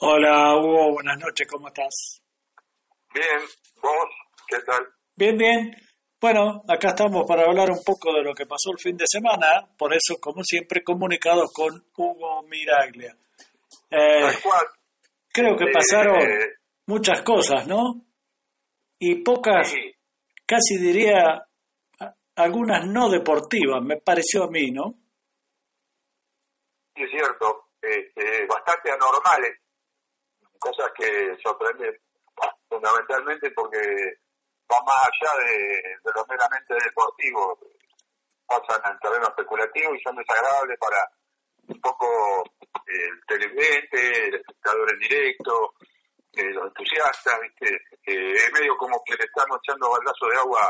Hola, Hugo, buenas noches, ¿cómo estás? Bien, ¿vos? ¿Qué tal? Bien, bien. Bueno, acá estamos para hablar un poco de lo que pasó el fin de semana, por eso, como siempre, comunicados con Hugo Miraglia. Eh, creo que Eh, pasaron eh, muchas cosas, ¿no? Y pocas, sí, casi diría, algunas no deportivas, me pareció a mí, ¿no? sí, es cierto. Este, bastante anormales. Cosas que sorprenden fundamentalmente porque va más allá de, de lo meramente deportivo. Pasan al terreno especulativo y son desagradables para un poco el televidente, el espectador en directo, eh, los entusiastas, ¿viste? Eh, es medio como que le estamos echando baldazo de agua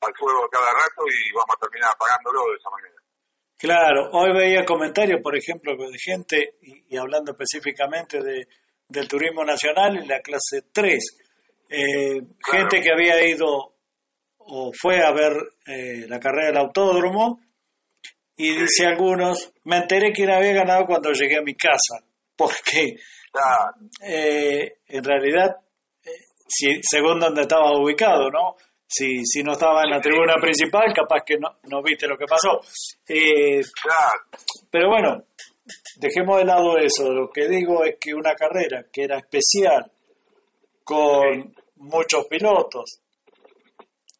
al fuego cada rato y vamos a terminar apagándolo de esa manera. Claro, hoy veía comentarios, por ejemplo, de gente, y hablando específicamente de, del turismo nacional en la clase 3, eh, Claro. gente que había ido o fue a ver eh, la carrera del autódromo, y Sí. dice algunos, me enteré quién había ganado cuando llegué a mi casa, porque eh, en realidad, eh, si, según donde estaba ubicado, ¿no? Si, si no estaba en la tribuna principal, capaz que no, no viste lo que pasó. Pero bueno, dejemos de lado eso. Lo que digo es que una carrera que era especial, con muchos pilotos,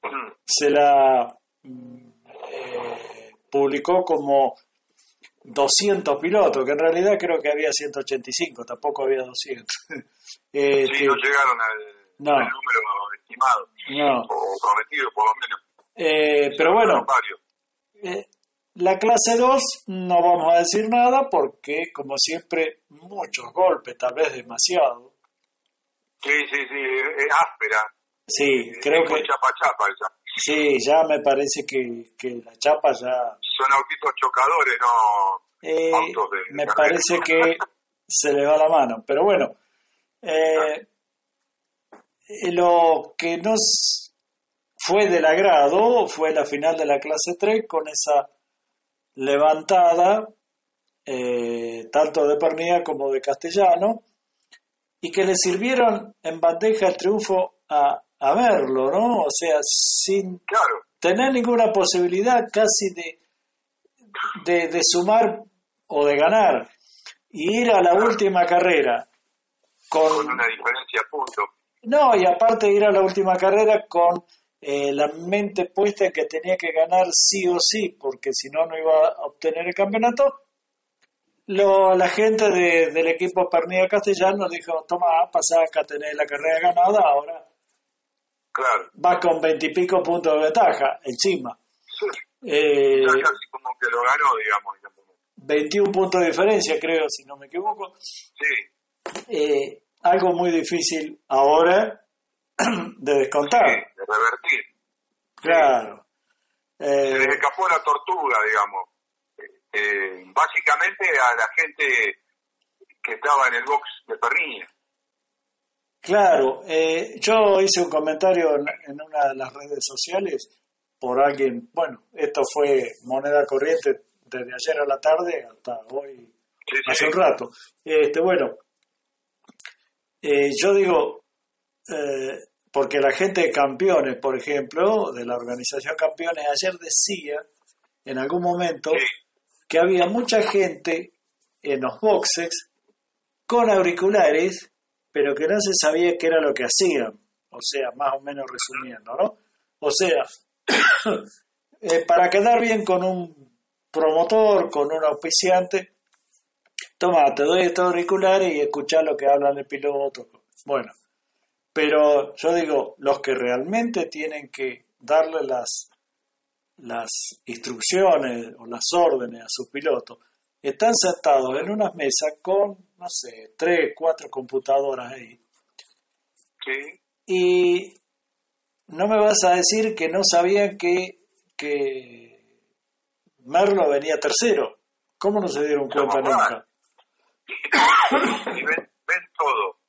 mm, se la eh, publicó como 200 pilotos, que en realidad creo que había 185, tampoco había 200. Eh, sí, que- no llegaron al, No. al número estimado no, o prometido por lo menos. eh, pero bueno. Eh, la clase 2 no vamos a decir nada porque, como siempre, muchos golpes, tal vez demasiado. Sí, sí, sí, es, áspera. Sí, creo es que chapa chapa esa. sí, ya me parece que, que la chapa ya... Son autitos chocadores, no eh, autos de me carrera. parece que se le va la mano, pero bueno. eh, eh, lo que nos fue del agrado fue la final de la clase 3 con esa levantada eh, tanto de Pernilla como de Castellano y que le sirvieron en bandeja el triunfo a, a verlo, ¿no? O sea, sin Claro, tener ninguna posibilidad casi de, de, de sumar o de ganar y ir a la última carrera con con una diferencia punto. no y aparte ir a la última carrera con eh, la mente puesta en que tenía que ganar sí o sí porque si no no iba a obtener el campeonato lo, la gente de- del equipo Pernilla Castellano dijo toma pasá acá tenés la carrera ganada ahora Claro. vas con veintipico puntos de ventaja encima Eh, Ya casi como que lo ganó, digamos, el campeonato. 21 puntos de diferencia, creo, si no me equivoco. Sí, Eh, algo muy difícil ahora de descontar. sí, de revertir. Claro. Se les Eh, escapó la tortuga, digamos. Eh, eh, básicamente a la gente que estaba en el box de Perniña. claro. eh, yo hice un comentario en, en una de las redes sociales por alguien, bueno, esto fue moneda corriente desde ayer a la tarde hasta hoy, Sí, sí, hace un rato. Este, bueno, eh, yo digo, eh, porque la gente de campeones, por ejemplo, de la organización campeones, ayer decía en algún momento que había mucha gente en los boxes con auriculares, pero que no se sabía qué era lo que hacían. O sea, más o menos resumiendo, ¿no? O sea, eh, para quedar bien con un promotor, con un auspiciante, toma, te doy estos auriculares y escuchá lo que hablan el piloto. Bueno, pero yo digo, los que realmente tienen que darle las, las instrucciones o las órdenes a sus pilotos, están sentados en unas mesas con, no sé, tres, cuatro computadoras ahí. sí. Y no me vas a decir que no sabían que, que Merlo venía tercero. ¿Cómo no se dieron cuenta nunca? y ven, ven todo.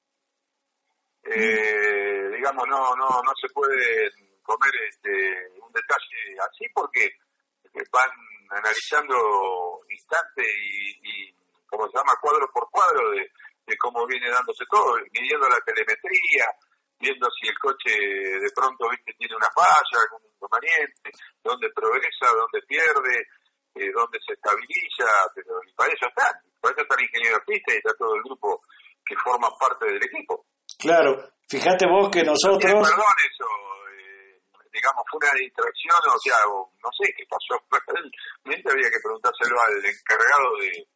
Eh, digamos, no, no, no se puede comer este, un detalle así porque van analizando instante y, y, como se llama, cuadro por cuadro de, cómo viene dándose todo, midiendo la telemetría, viendo si el coche de pronto viste tiene una falla, algún inconveniente, dónde progresa, dónde pierde, eh, dónde se estabiliza, pero y para eso están, para eso está el ingeniero pista y está todo el grupo que forma parte del equipo. Claro, fíjate vos que nosotros... perdón eso, eh, digamos, fue una distracción, o sea, no sé qué pasó, realmente había que preguntárselo al encargado de,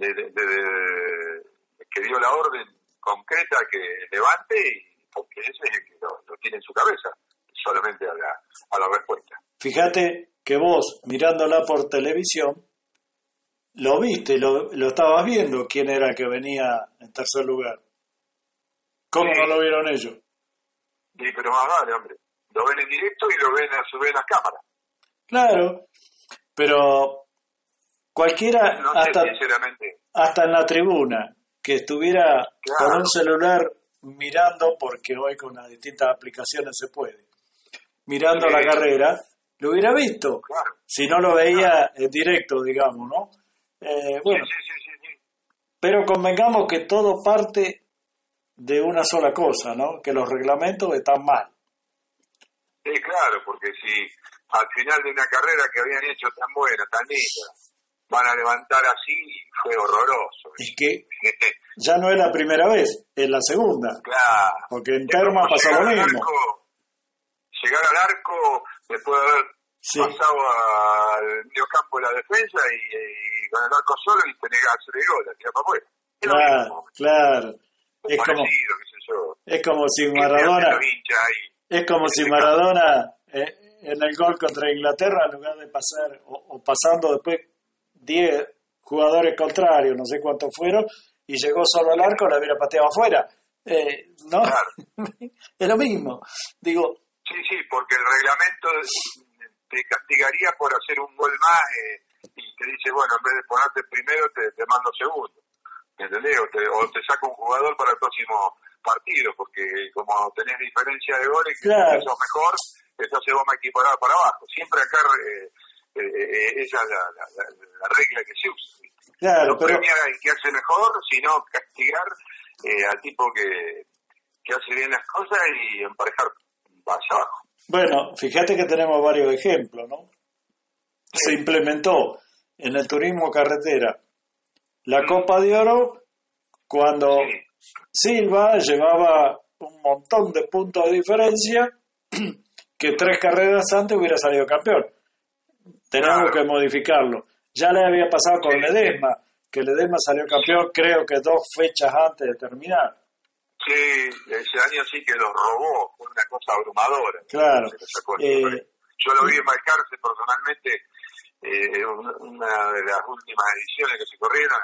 de, de, que dio la orden concreta que levante y porque ese es el que lo, tiene en su cabeza, solamente a la, a la respuesta. Fíjate que vos, mirándola por televisión, lo viste, lo, lo estabas viendo, quién era el que venía en tercer lugar. ¿Cómo no lo vieron ellos? Sí, pero más vale, hombre. Lo ven en directo y lo ven a su vez en las cámaras. Claro, pero cualquiera, hasta, hasta en la tribuna, que estuviera con un celular mirando, porque hoy con las distintas aplicaciones se puede, mirando la carrera, lo hubiera visto, si no lo veía en directo, digamos, ¿no? Eh, bueno, pero convengamos que todo parte de una sola cosa, ¿no? Que los reglamentos están mal. Sí, claro, porque si al final de una carrera que habían hecho tan buena, tan linda, van a levantar así, fue horroroso. Es que ya no es la primera vez, es la segunda. Claro. Porque en Terma pasó lo mismo. llegar al arco después de haber pasado al medio campo de la defensa y, con el arco solo y te negas el gol, tirar para afuera. Claro, claro. Es como, es como si Maradona es como si Maradona eh, en el gol contra Inglaterra en lugar de pasar o pasando después 10 jugadores contrarios, no sé cuántos fueron, y llegó solo al arco, la hubiera pateado afuera. Eh, ¿No? es lo mismo. Digo. Sí, sí, porque el reglamento te castigaría por hacer un gol más eh, y te dice, bueno, en vez de ponerte primero, te, te mando segundo. ¿Entendés? O te, o te saca un jugador para el próximo partido, porque como tenés diferencia de goles, que claro. sos mejor, entonces vamos a equiparar para abajo. Siempre acá eh, eh, eh, esa es la, regla que se usa. Claro, no pero... premiar al que hace mejor, sino castigar eh, al tipo que, que hace bien las cosas y emparejar hacia abajo. Bueno, fíjate que tenemos varios ejemplos, ¿no? Se implementó en el turismo carretera la Copa de Oro cuando Silva llevaba un montón de puntos de diferencia que tres carreras antes hubiera salido campeón tenemos que modificarlo. Ya le había pasado con Ledesma, que Ledesma salió campeón creo que dos fechas antes de terminar. Sí, ese año sí que lo robó, fue una cosa abrumadora. Claro. Eh, Yo lo vi marcarse personalmente eh, una de las últimas ediciones que se corrieron,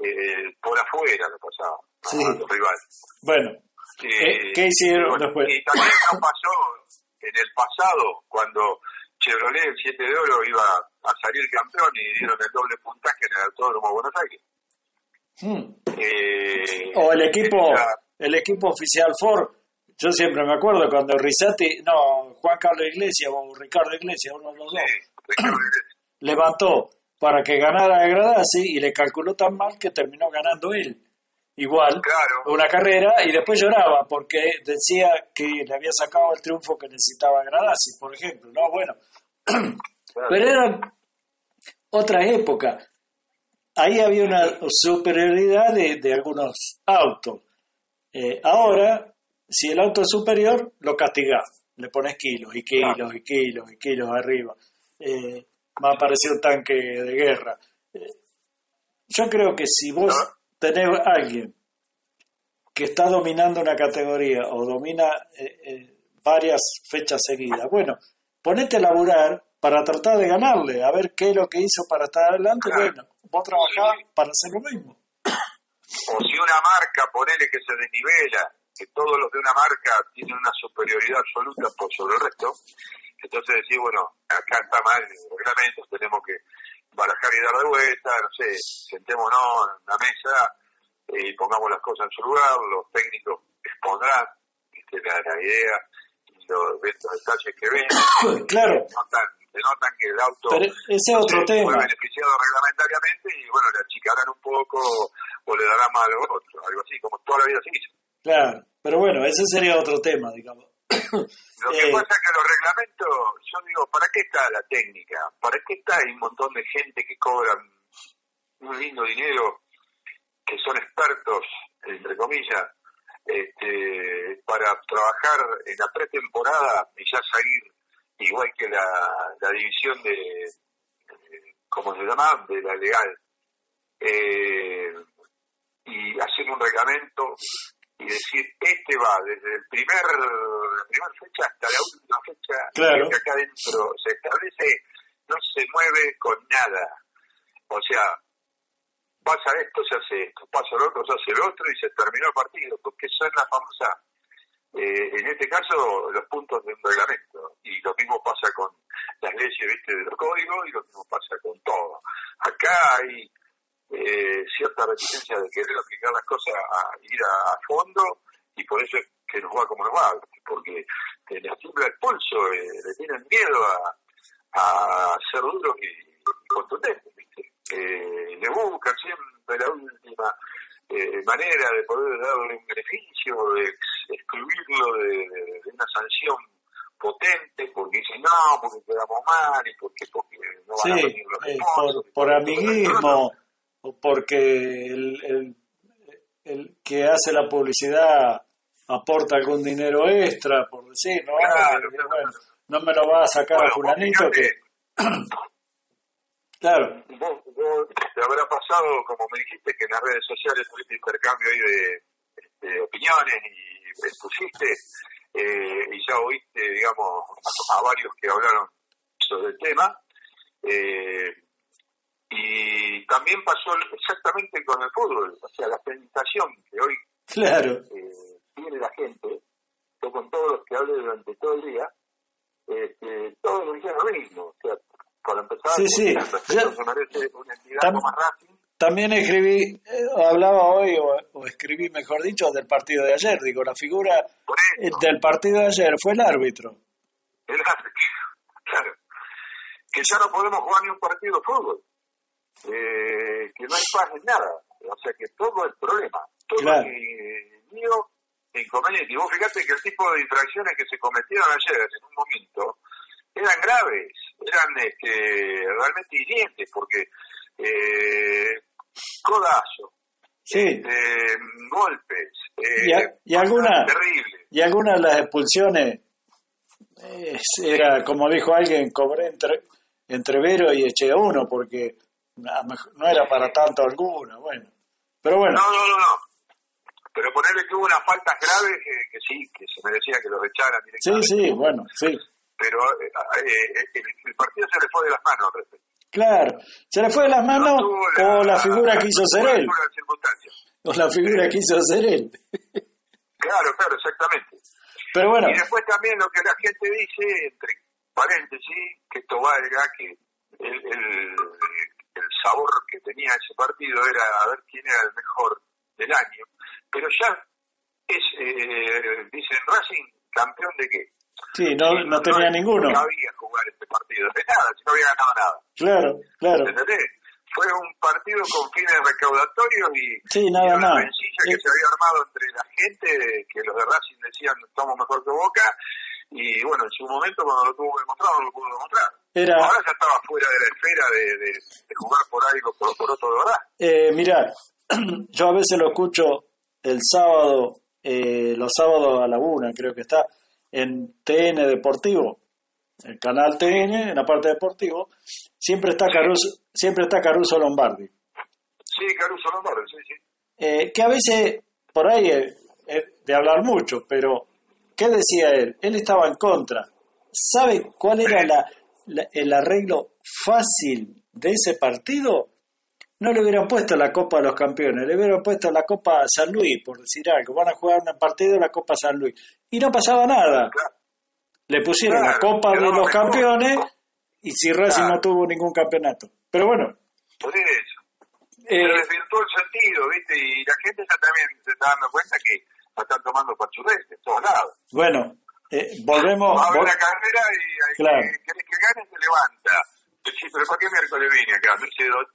eh, por afuera lo pasaba, sí. los rivales. Bueno, ¿qué hicieron después? Y también pasó en el pasado, cuando Chevrolet, el 7 de oro, iba a salir campeón y dieron el doble puntaje en el Autódromo de Buenos Aires. Hmm. Eh, o el equipo, el equipo oficial Ford, yo siempre me acuerdo cuando Risati, no, Juan Carlos Iglesias o Ricardo Iglesias, uno de los dos, levantó para que ganara Gradasi y le calculó tan mal que terminó ganando él. Igual, una carrera y después lloraba porque decía que le había sacado el triunfo que necesitaba Gradasi, por ejemplo. No, bueno, pero era otra época. Ahí había una superioridad de, algunos autos. Eh, ahora, si el auto es superior, lo castigás. Le pones kilos y kilos y kilos y kilos arriba. Eh, me ha parecido un tanque de guerra. Eh, yo creo que si vos tenés a alguien que está dominando una categoría o domina varias fechas seguidas, bueno, ponete a laburar para tratar de ganarle, a ver qué es lo que hizo para estar adelante, bueno, vos a trabajar para hacer lo mismo. O si una marca, ponele que se desnivela, que todos los de una marca tienen una superioridad absoluta por sobre el resto, entonces decir, bueno, acá está mal el reglamento, tenemos que barajar y dar de vuelta, no sé, sentémonos en una mesa y pongamos las cosas en su lugar, los técnicos expondrán la, la idea los, detalles que ven, claro. notan, notan que el auto ese otro tema. fue beneficiado reglamentariamente y bueno, le achicarán un poco o le dará más a los otros, algo así, como toda la vida se hizo. Claro, pero bueno, ese sería otro tema, digamos. Lo que Eh, pasa es que los reglamentos, yo digo, ¿para qué está la técnica? ¿Para qué está hay un montón de gente que cobran un lindo dinero, que son expertos, entre comillas, este, para trabajar en la pretemporada y ya salir igual que la, la división de, de- ¿cómo se llama?, de la legal, eh, y hacer un reglamento y decir, este va desde el primer, la primera fecha hasta la última fecha, Claro. que acá adentro se establece, no se mueve con nada. O sea, pasa esto, se hace esto, pasa lo otro, se hace lo otro y se terminó el partido, porque eso es la famosa, eh, en este caso, los puntos de un reglamento. Y lo mismo pasa con las leyes ¿viste? de los códigos y lo mismo pasa con todo. Acá hay eh, cierta resistencia de querer aplicar las cosas a ir a, a fondo y por eso es que nos va como nos va, porque te les tiembla el pulso, eh, le tienen miedo a, a ser duros y, y contundentes, ¿viste? Eh, le buscan siempre la última eh, manera de poder darle un beneficio, de ex- excluirlo de, de- de una sanción potente, porque dicen no, porque quedamos mal y porque, porque no van a venir los eh, por amiguismo o porque el, el, el que hace la publicidad aporta algún dinero extra, por decir, ¿no? Claro, claro. bueno, no me lo va a sacar a Bueno, vos fulanito que... Claro, vos, vos te habrá pasado, como me dijiste, que en las redes sociales tuviste intercambio ahí de, de opiniones y expusiste, eh, y ya oíste, digamos, a, a varios que hablaron sobre el tema. Eh, y también pasó exactamente con el fútbol, o sea, la tentación que hoy claro. eh, tiene la gente, yo con todos los que hablé durante todo el día, este, todos nos dicen lo mismo. O sea, para empezar, Sí, sí. Ya- se merece una entidad Tam- como Racing. También escribí, eh, hablaba hoy, o, o escribí, mejor dicho, del partido de ayer. Digo, la figura eh, del partido de ayer fue el árbitro. el árbitro, claro. Que ya no podemos jugar ni un partido de fútbol. Eh, que no hay paz en nada. O sea, que todo es problema. Todo Claro. es lío e inconveniente. Y vos fíjate que el tipo de infracciones que se cometieron ayer, en un momento, eran graves, eran este, realmente hirientes, porque eh, codazo, Sí, eh, golpes, eh, Y a- y alguna- terrible. y algunas de las expulsiones eh, era, como dijo alguien, cobré entre, entre Vero y eché uno, porque a no era para tanto alguna. Bueno, pero bueno, No, no, no, no. Pero ponerle que hubo unas faltas graves que, que sí, que se merecía que los echaran sí, directamente. sí, bueno, sí. Pero eh, eh, el, el partido se le fue de las manos al respecto. Claro, se le fue de las manos No tuvo o la figura quiso ser él, o la figura quiso ser él. Claro, claro, exactamente. Pero bueno, Y después también lo que la gente dice, entre paréntesis, que esto valga, que el, el, el sabor que tenía ese partido era a ver quién era el mejor del año. Pero ya es, eh, dicen Racing, campeón de qué? sí, no, no tenía ninguno. No había jugar este partido, de nada, si no había ganado nada. Claro, claro. ¿Entendés? Fue un partido con fines recaudatorios y, Sí, y nada una más. rencilla que se había armado entre la gente, que los de Racing decían estamos mejor que Boca, y bueno, en su momento cuando lo tuvo que demostrar, no lo pudo demostrar. Era, Ahora ya estaba fuera de la esfera de, de, de jugar por algo, por, por otro de verdad. eh, mirá, yo a veces lo escucho el sábado, eh, los sábados a la una, creo que está, en TN Deportivo, el canal TN, en la parte deportivo, siempre está Caruso, siempre está Caruso Lombardi. Sí, Caruso Lombardi, sí, sí. Eh, que a veces, por ahí, es es de hablar mucho, pero ¿qué decía él? Él estaba en contra. ¿Sabe cuál era la- la- el arreglo fácil de ese partido? No le hubieran puesto la Copa de los Campeones, le hubieran puesto la Copa San Luis, por decir algo. Van a jugar un partido de la Copa San Luis. Y no pasaba nada. Le pusieron la Copa de los mejor. Campeones y si Racing Claro. no tuvo ningún campeonato. Pero bueno, Por eso. eh, Se desvirtuó el sentido, ¿viste? Y la gente ya también se está dando cuenta que la están tomando pachurrete en todos lados. bueno, eh, volvemos... Va a vol- carrera y Claro. que, querés que gane, se levanta. Sí, pero ¿para qué miércoles vine acá? Sé, do-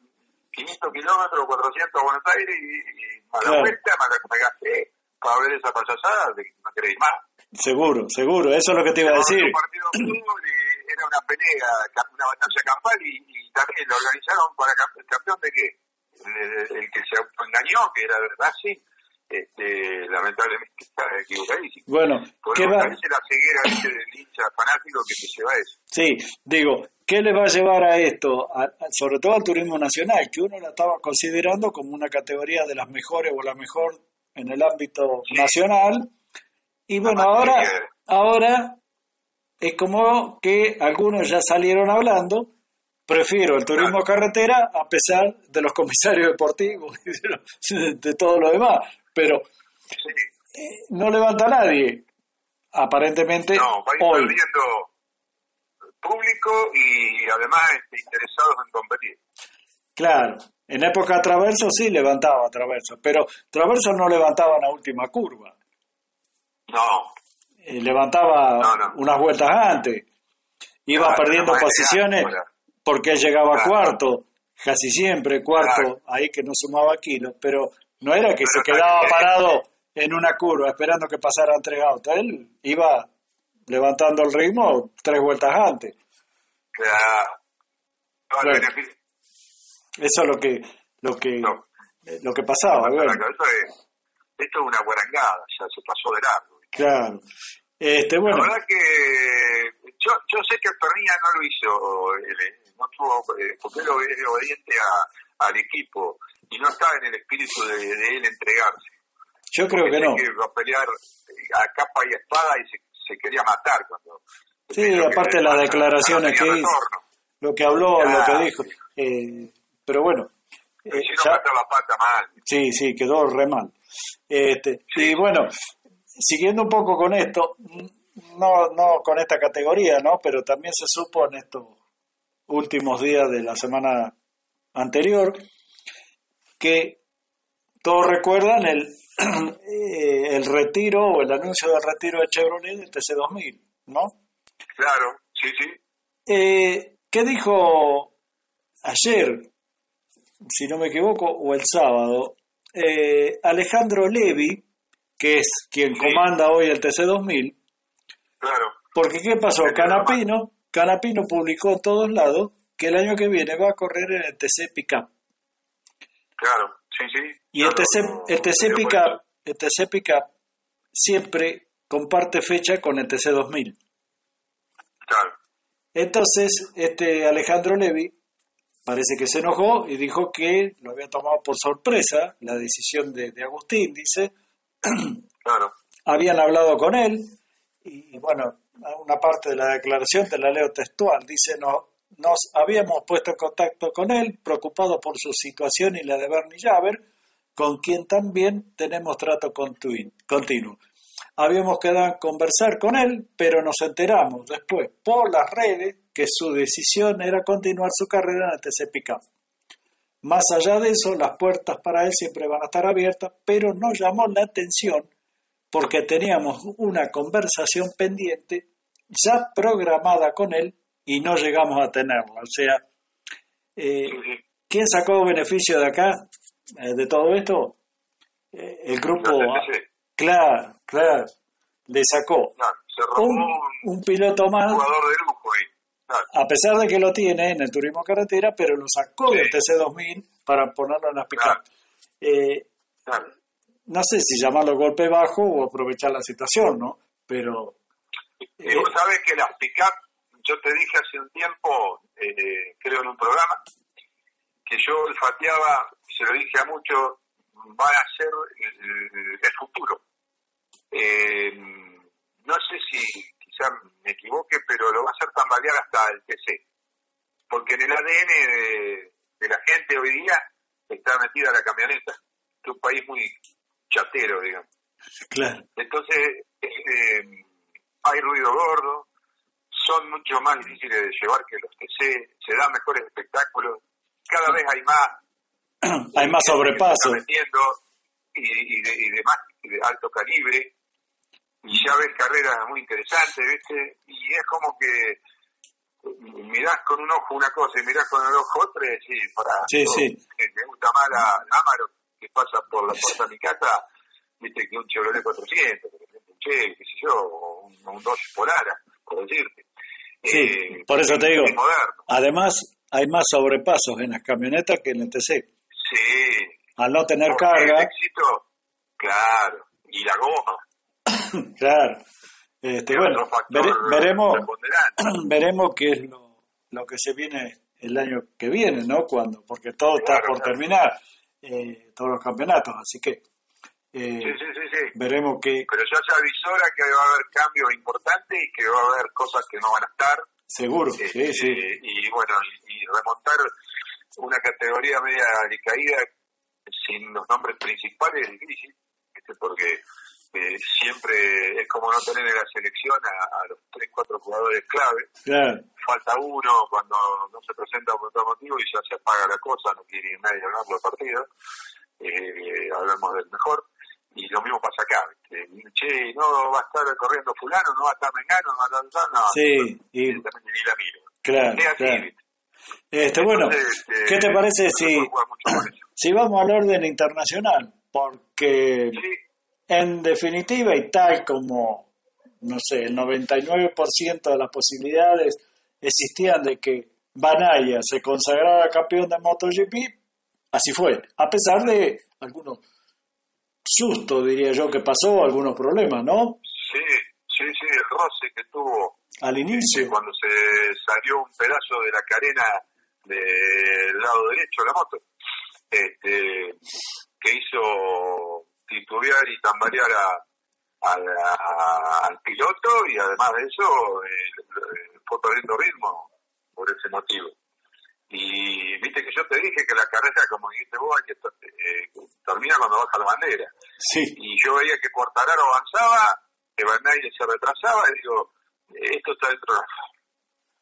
500 kilómetros, 400 a Buenos Aires y, y a la vuelta me, gasté para ver esa payasada de que no queréis más. Seguro, seguro, eso es lo que te iba a decir. era una pelea, una batalla campal y, también lo organizaron para el campeón de qué? El, que se engañó, que era Racing, este, lamentablemente está equivocadísimo. Bueno, ¿qué va? la ceguera del hincha fanático que se lleva eso. Sí, digo, ¿qué le va a llevar a esto? sobre todo al turismo nacional, que uno la estaba considerando como una categoría de las mejores o la mejor en el ámbito nacional. Y bueno, ahora, ahora es como que algunos ya salieron hablando prefiero el turismo carretera a pesar de los comisarios deportivos y de, todo lo demás pero eh, no levanta nadie, aparentemente no, va hoy. perdiendo público y además este, interesados en competir. Claro, en época Traverso sí levantaba Traverso, pero Traverso no levantaba en la última curva. No. Eh, levantaba unas vueltas antes. Iba perdiendo posiciones porque llegaba cuarto, casi siempre cuarto, ahí que no sumaba kilos, pero no era que se quedaba parado en una curva esperando que pasaran tres autos. Él iba levantando el ritmo tres vueltas antes. Claro. eso es lo que lo que lo que pasaba. esto, es, esto es una guarangada, ya se pasó de largo. Claro. Este, bueno. La verdad que yo, yo sé que Pernia no lo hizo, él, no tuvo, eh, porque él es obediente a, al equipo y no estaba en el espíritu de, él entregarse. Yo creo que no. Que iba a pelear a capa y espada y se, quería matar cuando. Sí, aparte de las declaraciones que hizo, lo que habló, lo que dijo. Eh, pero bueno. Eh, no la pata mal. Sí, sí, quedó re mal. Este, Y bueno, siguiendo un poco con esto, no, no con esta categoría, ¿no? Pero también se supo en estos últimos días de la semana anterior que todos recuerdan el, eh, el retiro o el anuncio del retiro de Chevrolet del TC2000, ¿no? Claro, sí, sí. Eh, ¿Qué dijo ayer, si no me equivoco, o el sábado? Eh, Alejandro Levi, que es quien comanda hoy el TC2000. Claro. Porque ¿qué pasó? Canapino, Canapino publicó en todos lados que el año que viene va a correr en el TC Pickup. Claro, sí, sí. Y el TC, Pickup, el TC Pickup siempre comparte fecha con el TC 2000. Claro. Entonces, este Alejandro Levi parece que se enojó y dijo que lo había tomado por sorpresa la decisión de, Agustín, dice. Claro. Habían hablado con él y, bueno, una parte de la declaración te la leo textual. Dice, no, nos habíamos puesto en contacto con él, preocupado por su situación y la de Bernie Javer, con quien también tenemos trato continuo. Habíamos quedado en conversar con él, pero nos enteramos después por las redes que su decisión era continuar su carrera en el TC. Más allá de eso, las puertas para él siempre van a estar abiertas, pero nos llamó la atención porque teníamos una conversación pendiente ya programada con él y no llegamos a tenerla. O sea, eh, ¿quién sacó beneficio de acá, eh, de todo esto? Eh, el grupo, claro, claro, le sacó un, piloto más, a pesar de que lo tiene en el turismo carretera, pero lo sacó del TC2000 para ponerlo en las pick No sé si llamarlo golpe bajo o aprovechar la situación, ¿no? Pero... Vos sabés que las pick yo te dije hace un tiempo, eh, creo en un programa, que yo olfateaba, se lo dije a muchos, va a ser el, futuro. Eh, no sé si quizás me equivoque, pero lo va a hacer tambalear hasta el PC. Porque en el ADN de, la gente hoy día está metida la camioneta. Es un país muy chatero, digamos. Claro. Entonces, eh, hay ruido gordo, son mucho más difíciles de llevar que los que se, dan mejores espectáculos, cada vez hay más hay más sobrepaso y, y, de, y, de, más de alto calibre y ya ves carreras muy interesantes ¿viste? y es como que mirás con un ojo una cosa y mirás con el ojo otra y decís, para, Sí, sí. me gusta más la, la Amaro que pasa por la puerta de mi casa, viste que un Chevrolet 400, por ejemplo, un Che, qué sé yo, o un, un Dodge Polara, por decirte. Sí, Eh, por eso te digo. Además, hay más sobrepasos en las camionetas que en el TC. Sí. Al no tener porque el carga, éxito, claro, y la goma. claro. Este, es bueno, vere- veremos, veremos qué es lo, lo que se viene el año que viene, ¿no? Cuando, porque todo está por claro. terminar, eh, todos los campeonatos, así que eh, Sí, sí, sí, sí. veremos qué, Pero ya se avisora que va a haber cambios importantes y que va a haber cosas que no van a estar. seguro, Este, sí, sí, Y bueno, y, y remontar una categoría media caída sin los nombres principales es difícil, ¿viste? porque eh, siempre es como no tener en la selección a, a los tres, cuatro jugadores clave. claro, Falta uno cuando no se presenta por otro motivo y ya se apaga la cosa, no quiere nadie ganar los partidos. Eh, hablamos del mejor. Y lo mismo pasa acá. ¿viste? Che, no va a estar corriendo fulano, no va a estar Mengano, no va a estar... No, sí, y directamente ni la miro. claro, Es así, claro. ¿viste? Este, bueno, este, ¿qué te parece no si, si vamos al orden internacional? Porque Sí, en definitiva y tal como, no sé, el 99% de las posibilidades existían de que Banaya se consagrara campeón de MotoGP, así fue, a pesar de algunos sustos, diría yo, que pasó, algunos problemas, ¿no? sí, sí, sí, el roce que tuvo Al inicio. cuando se salió un pedazo de la carena del lado derecho de la moto, este, que hizo titubear y tambalear a, a la- al piloto y además de eso eh, fue perdiendo ritmo por ese motivo. Y viste que yo te dije que la carrera, como dijiste vos, hay que termina cuando baja la bandera Sí, y yo veía que Quartararo avanzaba, que Bernay se retrasaba, y digo, esto está dentro de las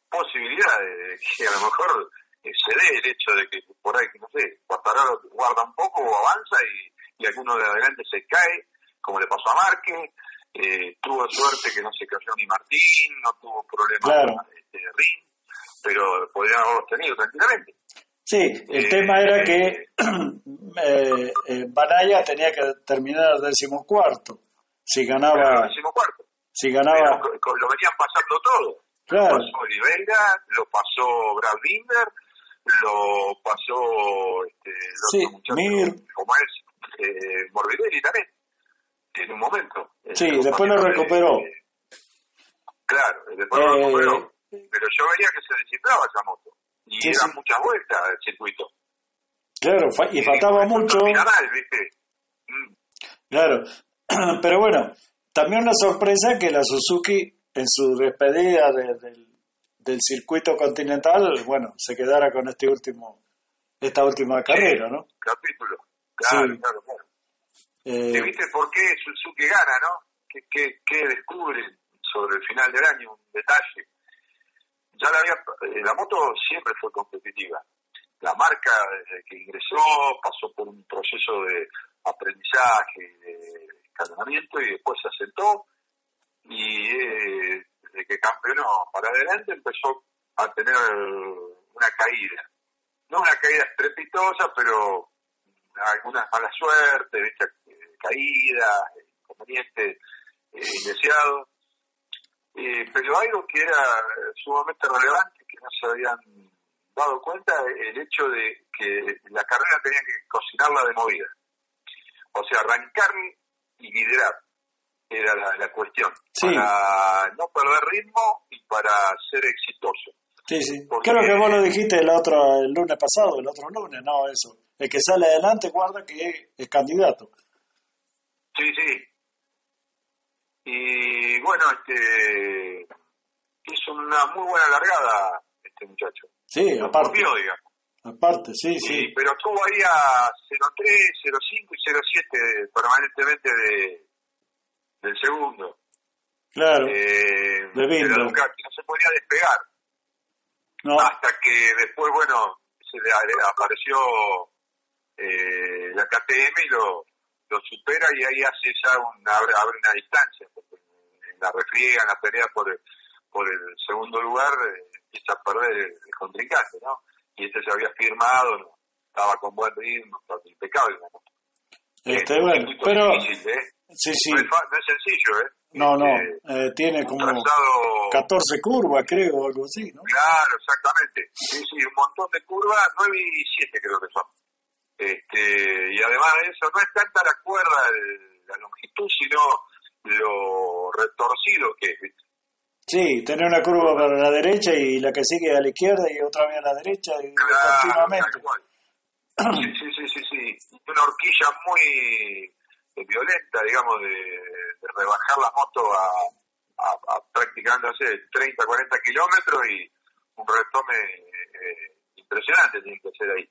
posibilidades de que a lo mejor eh, se dé el hecho de que por ahí, no sé, Quartararo guarda un poco o avanza y, y alguno de adelante se cae, como le pasó a Márquez, eh, tuvo suerte que no se cayó ni Martín, no tuvo problemas Claro. este, Rin, pero podrían haberlos tenido tranquilamente. Sí, el Eh, tema era que eh, eh, Banaya tenía que terminar decimocuarto. Si ganaba, si ganaba, lo venían pasando todo. claro, Lo pasó Oliveira, lo pasó Brad Binder, lo pasó este, otro Sí, muchacho, Mir. como es eh, Morbidelli también, en un momento. Sí, Eh, después lo eh, recuperó. claro, después lo Eh, recuperó. Pero yo veía que se desinflaba esa moto. Y Sí, muchas vueltas el circuito. claro, y faltaba mucho. Termina mal, ¿viste? Mm, Claro, pero bueno, también una sorpresa que la Suzuki en su despedida de- del, del circuito continental, bueno, se quedara con este último, esta última carrera, ¿no? capítulo. Claro, Sí. claro, claro. Eh, ¿Y viste por qué Suzuki gana, no? ¿Qué, qué, qué descubren sobre el final del año? Un detalle. Ya la, había, eh, la moto siempre fue competitiva. La marca, desde que ingresó, pasó por un proceso de aprendizaje, de escalonamiento y después se asentó. Y eh, desde que campeonó para adelante empezó a tener una caída. No una caída estrepitosa, pero algunas mala suerte. Eh, caídas, inconvenientes eh, indeseados. Eh, pero algo que era sumamente relevante, que no se habían dado cuenta, el hecho de que la carrera tenía que cocinarla de movida. O sea, arrancar y liderar era la, la cuestión. Sí. Para no perder ritmo y para ser exitoso. sí, sí. porque- Creo que vos lo dijiste el otro el lunes pasado, el otro lunes, no, eso. El que sale adelante guarda que es candidato. Sí, sí. Y bueno, este hizo una muy buena largada este muchacho. Sí, Lo aparte, copió, digamos. aparte, sí, Y- sí. pero estuvo ahí a 03, 05 y 07 permanentemente de, del segundo. Claro, eh, de Binder. la Ducati. No se podía despegar. no, Hasta que después, bueno, se le apareció eh, la KTM y lo, lo supera y ahí hace ya una, abre, abre una distancia. Porque en la refriega, en la pelea por el, por el segundo lugar, empieza a perder el, contrincante, ¿no? Y este se había firmado, estaba con buen ritmo, estaba impecable. ¿no? Este, bueno, pero... Difícil, ¿eh? Sí, sí. No es, no es sencillo, ¿eh? No, no, Este, eh, tiene como trazado- 14 curvas, creo, o algo así, ¿no? Claro, exactamente. Sí, sí, un montón de curvas, 9 y 7 creo que son. Este, y además de eso, no es tanta la cuerda, el- la longitud, sino lo retorcido que es. Sí, tener una curva para la derecha y la que sigue a la izquierda y otra vez a la derecha y Claro, continuamente. Sí, sí, sí, sí, sí. Una horquilla muy eh, violenta, digamos, de, de rebajar la moto a, a, a sé, 30, 40 kilómetros y un retome eh, impresionante tiene que hacer ahí.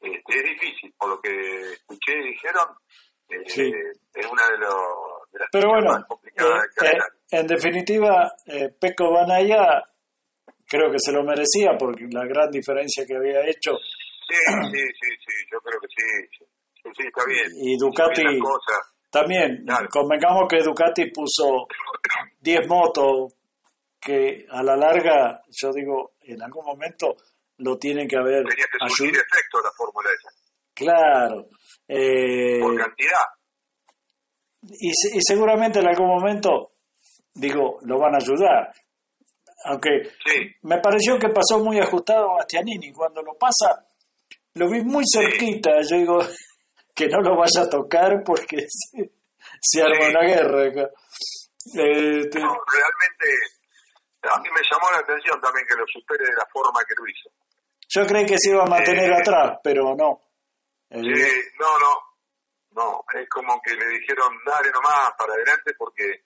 Este, es difícil, por lo que escuché y dijeron, eh, Sí. es una de, los de las Pero bueno, más complicadas eh, eh, en definitiva, eh, Pecco Banaya creo que se lo merecía porque la gran diferencia que había hecho Sí, sí, sí, sí, yo creo que sí. Sí, sí, está bien. Y Ducati- bien también, Claro. convengamos que Ducati puso 10 motos que a la larga, yo digo, en algún momento lo tienen que haber Tenía que surgir efecto la fórmula esa, Claro. Eh, por cantidad. y, y seguramente en algún momento, digo, lo van a ayudar. Aunque Sí, me pareció que pasó muy ajustado a Bastianini. Cuando lo pasa, lo vi muy cerquita. Yo digo, que no lo vaya a tocar porque se, se arma Sí. una guerra acá. Este, no, realmente a mí me llamó la atención también que lo supere de la forma que lo hizo. Yo creí que se iba a mantener Eh. atrás, pero no. Eh, Sí, no, no, no, es como que le dijeron dale nomás para adelante porque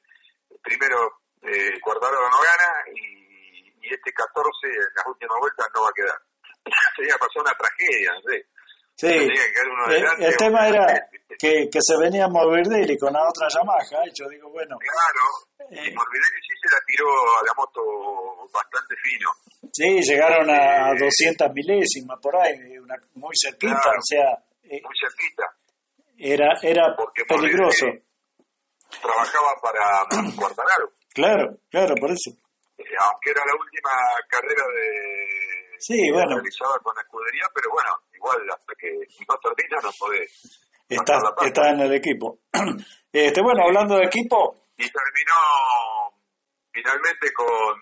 primero eh, no gana y, y este 14 en las últimas vueltas no va a quedar. Sería pasó una tragedia, no sé. Sí. Que El, tema era que, que se venía Morbidelli con la otra Yamaha. Y yo digo, bueno, Claro, Eh. y que sí se la tiró a la moto bastante fino. sí, llegaron a Eh. 200 milésimas por ahí, una, muy cerquita, Claro. o sea, eh, muy cerquita, era, era porque peligroso. Morbidelli trabajaba para Cuartararo, Claro, claro, por eso. eh, aunque era la última carrera de Sí, bueno. realizada con la escudería, pero bueno, igual hasta que no termina no podés. Está, está en el equipo. Este, bueno, hablando de equipo, Y terminó finalmente con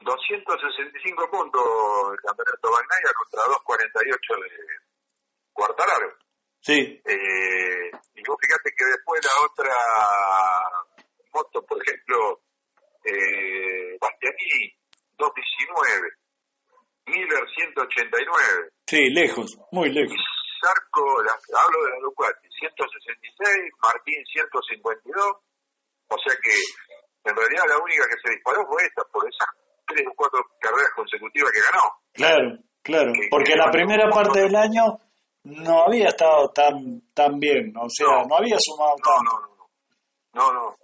265 puntos el campeonato Bagnaia contra 248 de Cuartararo. sí, Eh, y vos fíjate que después la otra moto, por ejemplo, eh, Bastianini 219, Miller 189, sí, lejos, muy lejos. Zarco, la- hablo de la Ducati, 166, Martín 152, o sea que en realidad la única que se disparó fue esta, por esas tres o cuatro carreras consecutivas que ganó. Claro, claro, Que- porque que la primera parte del año no había estado tan tan bien, o sea, no, No. había sumado No, tanto. no, no. No, no.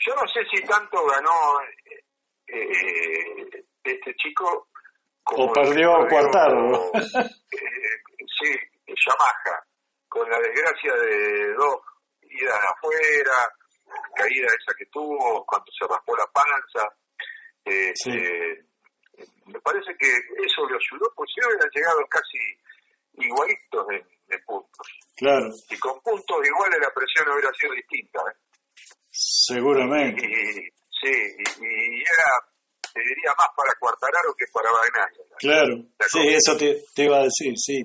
Yo no sé si tanto ganó eh, eh, este chico O perdió Cuartararo. eh, sí, Yamaha, con la desgracia de dos idas afuera, caída esa que tuvo, cuando se raspó la panza. eh, Sí. eh, me parece que eso le ayudó, pues si hubieran llegado casi igualitos en puntos. Claro, Y con puntos iguales la presión hubiera sido distinta. ¿eh? seguramente. Y, sí, y, y era, te diría, más para Cuartararo que para Bagnaia. Claro, La sí, eso te, te iba a decir, sí.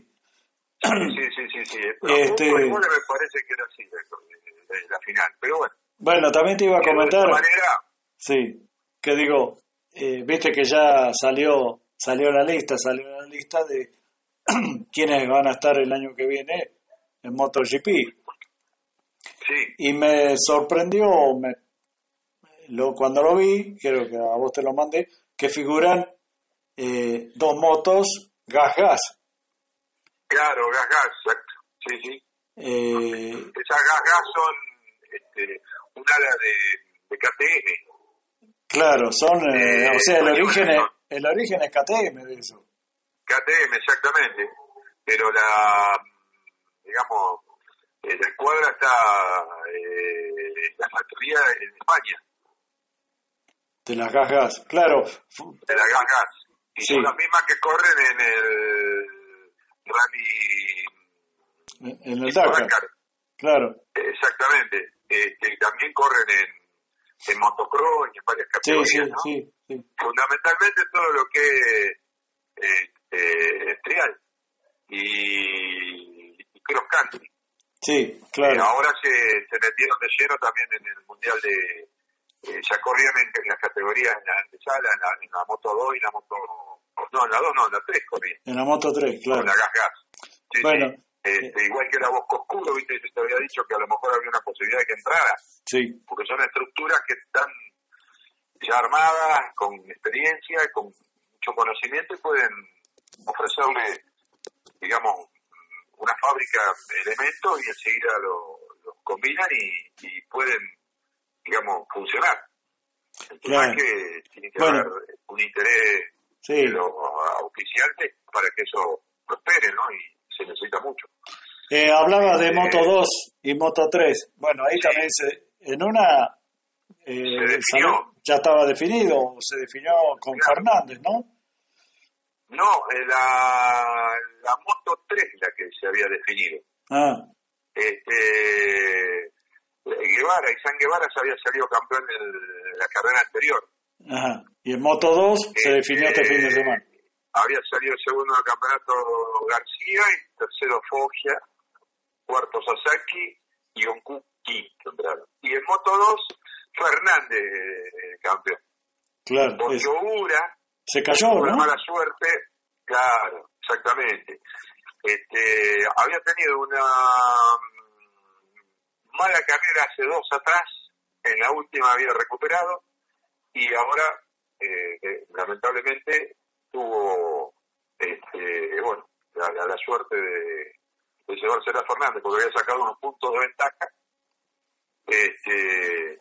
Sí, sí, sí, sí. Pero Este- puntos iguales me parece que era así de, de la final. Pero bueno, Bueno, también te iba a de comentar, esta manera, sí, que digo, eh, viste que ya salió salió la lista, salió la lista de quiénes van a estar el año que viene en MotoGP. sí, Y me sorprendió me, lo, cuando lo vi, creo que a vos te lo mandé, que figuran eh, dos motos gas gas. claro, gas gas, exacto. Sí, sí. Eh, Esas gas gas son este, un ala de, de KTM. claro, son, eh, o sea, el origen, es, el origen es KTM de eso. KTM, exactamente. Pero la, digamos, eh, la escuadra está, eh, la factoría en España. De las gas gas, claro. De las gas gas. Y son las mismas que corren en el rally. En el Dakar. Claro. Exactamente. Este, también corren en, en motocross y en varias categorías. Sí, sí, sí, Fundamentalmente todo lo que es eh, trial y, y cross country. Sí, claro. Eh, ahora se, se metieron de lleno también en el Mundial de... Eh, ya corrían en, las categorías, en la antesala, en la, en la moto 2 y la moto... No, en la 2 no, en la 3 corrían. En la moto 3, claro. En la gas gas. bueno. Este, igual que la Bosco Oscuro, viste, yo te había dicho que a lo mejor había una posibilidad de que entrara. Sí. Porque son estructuras que están ya armadas, con experiencia, con mucho conocimiento y pueden ofrecerle, digamos, una fábrica de elementos y enseguida los combinan y, pueden, digamos, funcionar. El que tiene que haber un interés de los auspiciantes para que eso prospere, ¿no? Y se necesita mucho. Eh, hablaba de eh, Moto 2 y Moto 3. Bueno, ahí también se, en una eh, ya estaba definido, se definió con Fernández, ¿no? No, la, la Moto 3 la que se había definido. Ah. Este, Guevara, y San Guevara se había salido campeón en la carrera anterior. Ajá. Y en Moto 2 se este, definió este fin de semana. Había salido segundo en el campeonato García y tercero Foggia, cuarto Sasaki y Onku quinto Y en Moto 2 Fernández eh, campeón. Claro. Porque Ura se cayó, ¿no? mala suerte, claro, exactamente. Este, había tenido una mala carrera hace dos atrás, en la última había recuperado y ahora, eh, eh, lamentablemente, tuvo, este, bueno, la, la, suerte de, de llevarse Fernández porque había sacado unos puntos de ventaja. Este,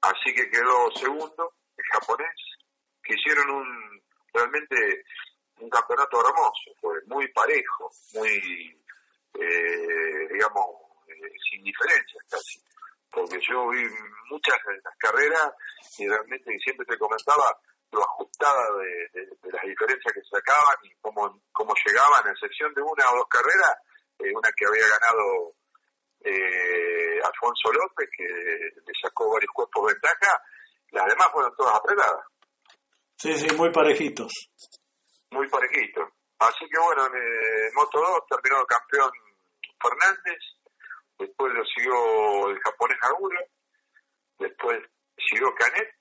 así que quedó segundo, el japonés, que hicieron un realmente un campeonato hermoso, fue muy parejo, muy, eh, digamos, sin diferencias casi. Porque yo vi muchas de las carreras y realmente siempre te comentaba lo ajustada de, las diferencias que sacaban y cómo, cómo llegaban, a excepción de una o dos carreras, eh, una que había ganado Alfonso López, que le sacó varios cuerpos de ventaja, las demás fueron todas apretadas. Sí, sí, muy parejitos. Muy parejitos. Así que bueno, en eh, Moto 2 terminó campeón Fernández, después lo siguió el japonés Agura, después siguió Canet,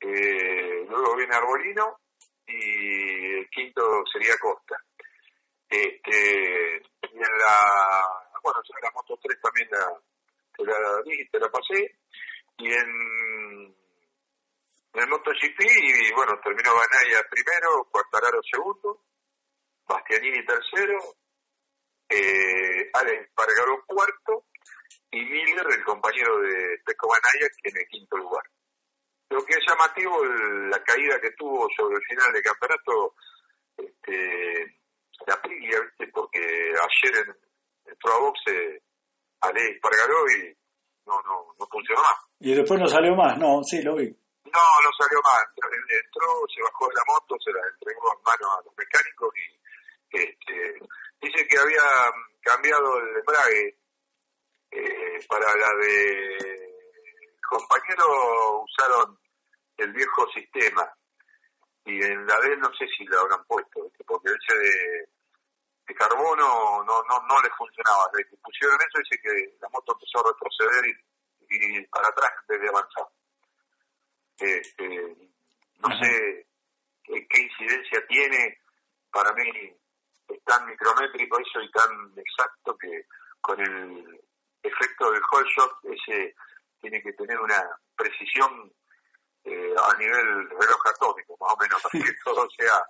eh, luego viene Arbolino y el quinto sería Costa. Este, y en la, bueno, en la Moto 3 también la, te la, te la pasé, y en en el MotoGP y bueno, terminó Banaya primero, Cuartararo segundo, Bastianini tercero, eh, Alex Pargaro cuarto y Miller, el compañero de Peco Banaya, que en el quinto lugar. Lo que es llamativo, la caída que tuvo sobre el final del campeonato, este, la Priglia, porque ayer en, entró a boxe Pargaró y no, no, no funcionó más. Y después no salió más, no, sí, lo vi. No, no salió más. Entró, se bajó de la moto, se la entregó en mano a los mecánicos y este, dice que había cambiado el embrague eh, para la de compañeros usaron el viejo sistema y en la de él no sé si lo habrán puesto porque ese de, de carbono no, no no le funcionaba. Desde que pusieron eso dice que la moto empezó a retroceder y, y para atrás desde avanzar. Este, no sé qué, incidencia tiene, para mí es tan micrométrico eso y tan exacto que con el efecto del whole shot ese tiene que tener una precisión eh, a nivel reloj atómico, más o menos, para que todo sea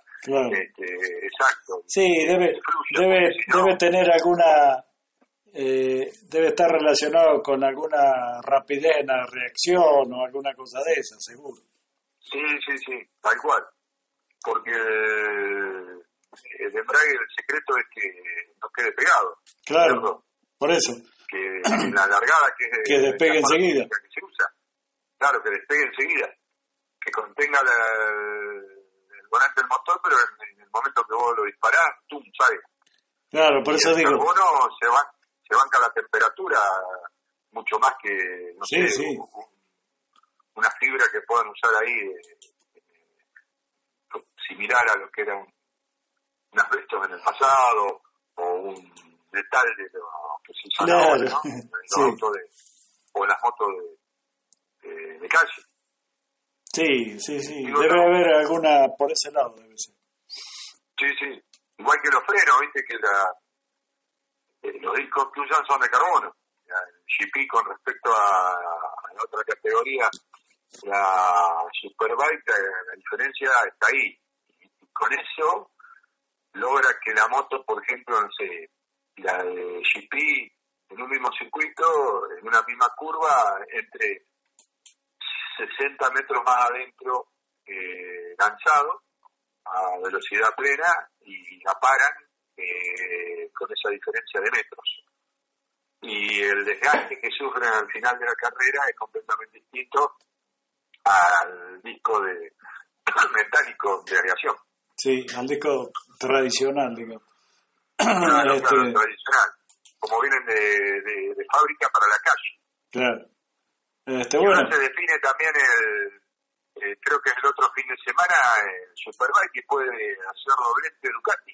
este, exacto. Sí, debe, debe, debe tener alguna eh, debe estar relacionado con alguna rapidez en la reacción o alguna cosa de esa, seguro. Sí, sí, sí, tal cual. Porque el embrague, el secreto es que no quede pegado. Claro, por eso. Que la largada que, que despegue enseguida. Que se usa. Claro, que despegue enseguida. que contenga la, el volante del motor, pero en, el momento que vos lo disparás, ¡tum! sale. Claro, por Y eso el digo. carbono se, va, se banca la temperatura mucho más que, no Sí, sé, sí. un- un- una fibra que puedan usar ahí eh, eh, similar a lo que era un, un asbesto en el pasado o un metal de lo que se usa Claro, ahora, ¿no? En sí. de, o en las motos de, de, de calle. Sí, sí, sí. Debe haber alguna por ese lado, debe ser. Sí, sí. Igual que los frenos, viste que la, eh, los discos que usan son de carbono. El GP con respecto a, a la otra categoría, la Superbike, eh, la diferencia está ahí. Y con eso logra que la moto, por ejemplo, no sé, la de GP en un mismo circuito, en una misma curva, entre 60 metros más adentro eh, lanzado a velocidad plena y la paran eh, con esa diferencia de metros. Y el desgaste que sufren al final de la carrera es completamente distinto al disco de metálico de aviación. Sí, al disco tradicional, digamos. Claro, Este, claro, tradicional. Como vienen de, de- de fábrica para la calle. claro. Este, Y bueno, ahora se define también el, eh, creo que el otro fin de semana, el Superbike puede hacer doblete Ducati.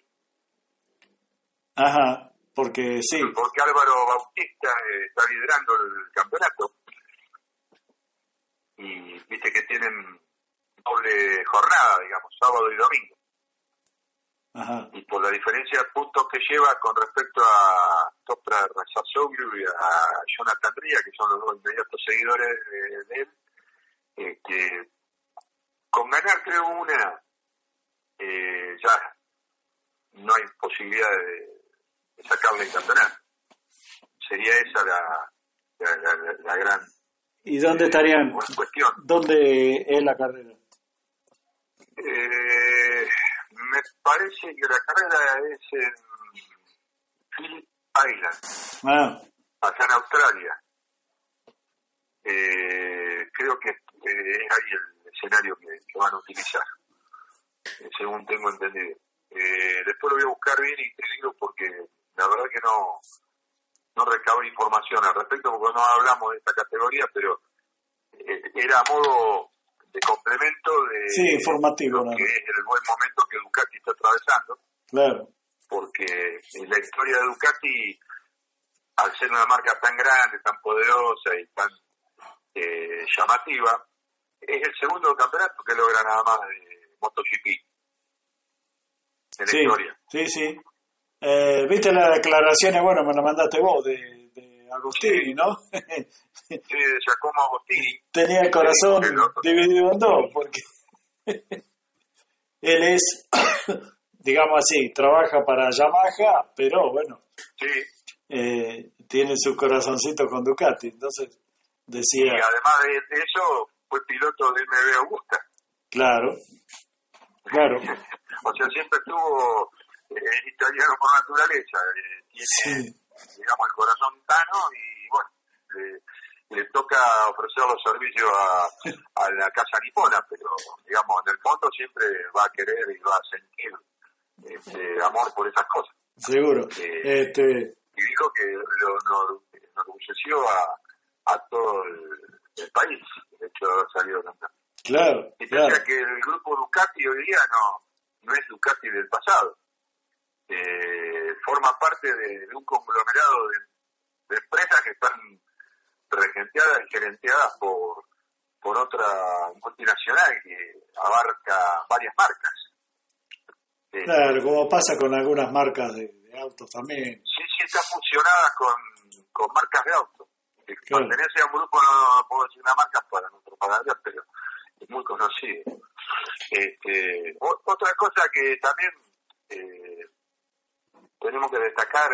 ajá, porque sí, porque Álvaro Bautista eh, está liderando el campeonato y viste que tienen doble jornada, digamos, sábado y domingo. Ajá, Y por la diferencia de puntos que lleva con respecto a Topra Razazoglu y a Jonathan Ría, que son los dos inmediatos seguidores de, de él, eh, que con ganar creo una, eh, ya no hay posibilidad de, de sacarle el campeonato. Sería esa la, la, la- la- la gran ¿y dónde estarían? eh, cuestión. ¿Dónde es la carrera? Eh, me parece que la carrera es en Phillip Island, Ah, acá en Australia. Eh, creo que eh, es ahí el escenario que, que van a utilizar, eh, según tengo entendido. Eh, después lo voy a buscar bien y te digo porque la verdad que no no recabé información al respecto porque no hablamos de esta categoría, pero eh, era a modo de complemento de Sí, informativo, lo que es el buen momento que Ducati está atravesando claro, porque en la historia de Ducati, al ser una marca tan grande, tan poderosa y tan eh, llamativa, es el segundo campeonato que logra nada más de MotoGP en la historia. sí, sí. Eh, ¿Viste las declaraciones? Bueno, me la mandaste vos de, de Agostini, ¿no? Sí, de Giacomo Agostini, Tenía el corazón Sí, dividido en dos, porque él es, digamos así, trabaja para Yamaha, pero bueno, sí, eh, tiene su corazoncito con Ducati, entonces y decía, además de, de eso fue piloto de MB Augusta. claro, claro, O sea, siempre estuvo eh, italiano por naturaleza, eh, tiene sí, digamos, el corazón tano y bueno, le, le toca ofrecer los servicios a, a la casa nipona, pero digamos, en el fondo siempre va a querer y va a sentir este, amor por esas cosas. seguro. Eh, Este, Y dijo que lo enor- enorgulleció a, a todo el, el país, de hecho de haber salido campeón. claro, Y claro, que el grupo Ducati hoy día no, no es Ducati del pasado. Eh, forma parte de, de un conglomerado de, de empresas que están regenteadas y gerenteadas por, por otra multinacional que abarca varias marcas. Eh, claro, como pasa con algunas marcas de, de autos también. sí, sí está fusionada con, con marcas de autos. Claro. Pertenece a un grupo, no, no puedo decir una marca para no propagandear, pero es muy conocido. Este, otra cosa que también eh, tenemos que destacar,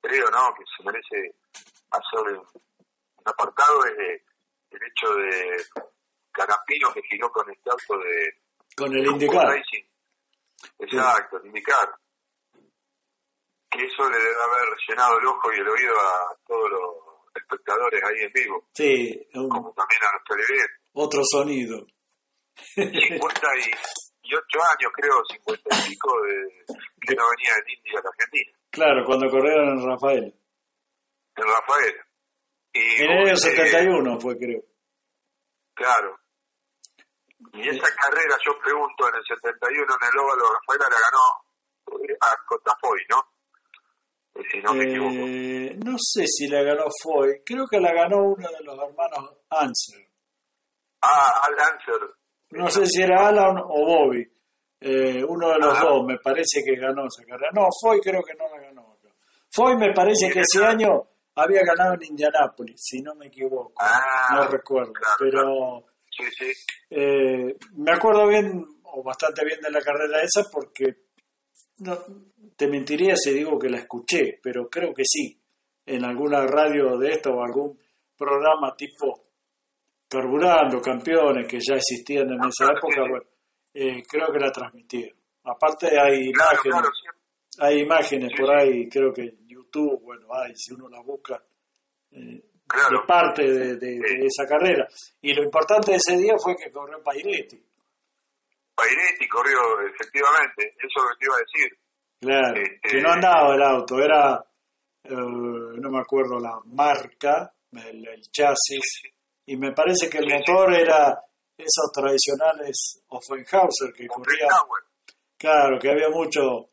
creo, ¿no? que se merece hacer un, un apartado es de- el hecho de Canapino que giró con este auto de Con el indicar. Exacto, el indicar. Que eso le debe haber llenado el ojo y el oído a todos los espectadores ahí en vivo, Sí, un- como también a los televidentes. otro sonido. 58 años, creo, 50 y pico, de, que no venía en India a la Argentina. Claro, cuando corrieron en Rafael. En Rafael. Y, en el año 71 fue, creo. Claro. Y esa carrera, yo pregunto, en el 71 en el óvalo, Rafael la ganó eh, a Cotafoy, ¿no? Si no me equivoco. Eh, no sé si la ganó Foy, creo que la ganó uno de los hermanos Anser. Ah, Al Anser. No sé si era Alan o Bobby. Eh, uno de los dos me parece que ganó esa carrera. No, Foy creo que no la ganó. Foy me parece que ese año había ganado en Indianápolis, si no me equivoco. Ah, no recuerdo, pero sí, sí. Eh, me acuerdo bien o bastante bien de la carrera esa porque no, te mentiría si digo que la escuché, pero creo que sí, en alguna radio de esto o algún programa tipo Carburando, Campeones, que ya existían en esa época, bueno, eh, creo que la transmitieron. Aparte hay imágenes, hay imágenes por ahí, creo que bueno, hay, si uno la busca, eh, de parte de, esa carrera. Y lo importante de ese día fue que corrió Pairetti. Pairetti corrió, efectivamente, eso es lo que te iba a decir. Claro, este, que no andaba el auto, era, eh, no me acuerdo la marca, el, chasis, y me parece que el motor era esos tradicionales Offenhauser que corría. Claro, que había mucho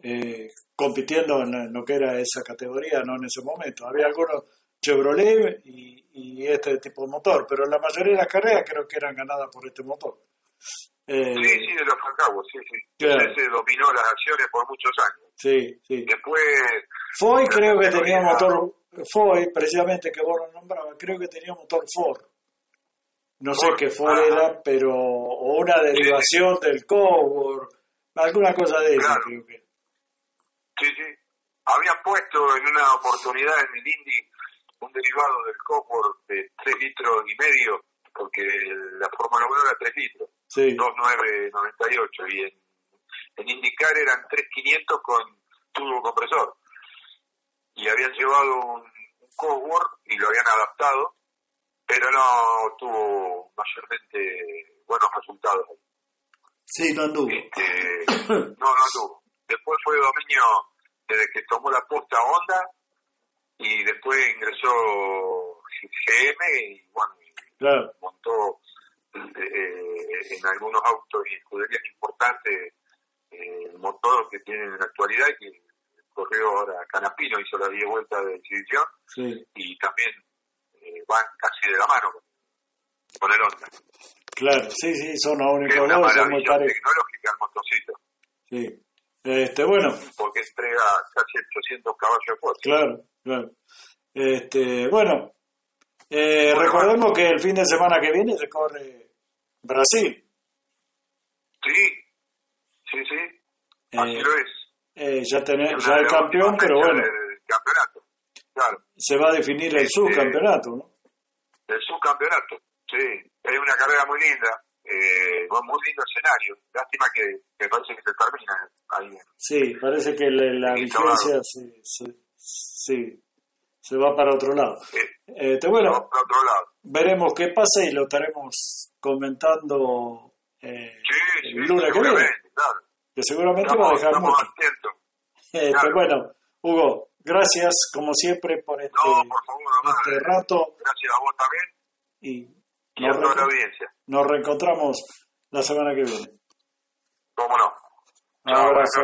eh, compitiendo en lo que era esa categoría, no en ese momento. Había algunos Chevrolet y, este tipo de motor, pero la mayoría de las carreras creo que eran ganadas por este motor. Eh, sí, sí, de los Francagos, sí, sí. Ese dominó las acciones por muchos años. Sí, sí. Después... Foy creo que tenía motor... Foy, precisamente que vos lo nombrabas, creo que tenía motor Ford. No sé qué Ford era, pero... O una derivación del Cobor, alguna cosa de eso creo que. Sí, sí. Habían puesto en una oportunidad en el Indy un derivado del Cobor de 3 litros y medio, porque la Fórmula 1 era 3 litros. Sí. 2998 y en, en indicar eran 3500 con turbo compresor. Y habían llevado un, un Cosworth y lo habían adaptado pero no tuvo mayormente buenos resultados sí no anduvo. Este, no no anduvo después fue dominio desde que tomó la posta Honda y después ingresó GM y bueno montó eh, en algunos autos y escuderías importantes eh, el motor que tienen en la actualidad y que corrió ahora Canapino, hizo la 10 vueltas de exhibición y también eh, van casi de la mano con el Honda. Claro, sí, sí, son los únicos es una muy tecnológica el motocito. Sí. Este, bueno. Porque entrega casi 800 caballos de fuerza. Claro, claro. Este, bueno, eh, recordemos que el fin de semana que viene se corre Brasil. Sí, sí, sí. Así eh, lo es. Eh, ya tenés, ya el campeón, pero bueno. El campeonato, claro. Se va a definir el este, subcampeonato, ¿no? El subcampeonato, sí. Es una carrera muy linda, eh, muy lindo escenario. Lástima que me parece que se termina ahí. Sí, parece que la, vigencia sí, sí, se va para otro lado. Este, bueno, veremos qué pasa y lo estaremos comentando eh, el lunes que viene. Que seguramente va a dejar mucho. Este, Bueno, Hugo, gracias como siempre por este, este rato. Gracias a vos también. Y, a toda la audiencia. Nos reencontramos la semana que viene. Cómo no. Un abrazo.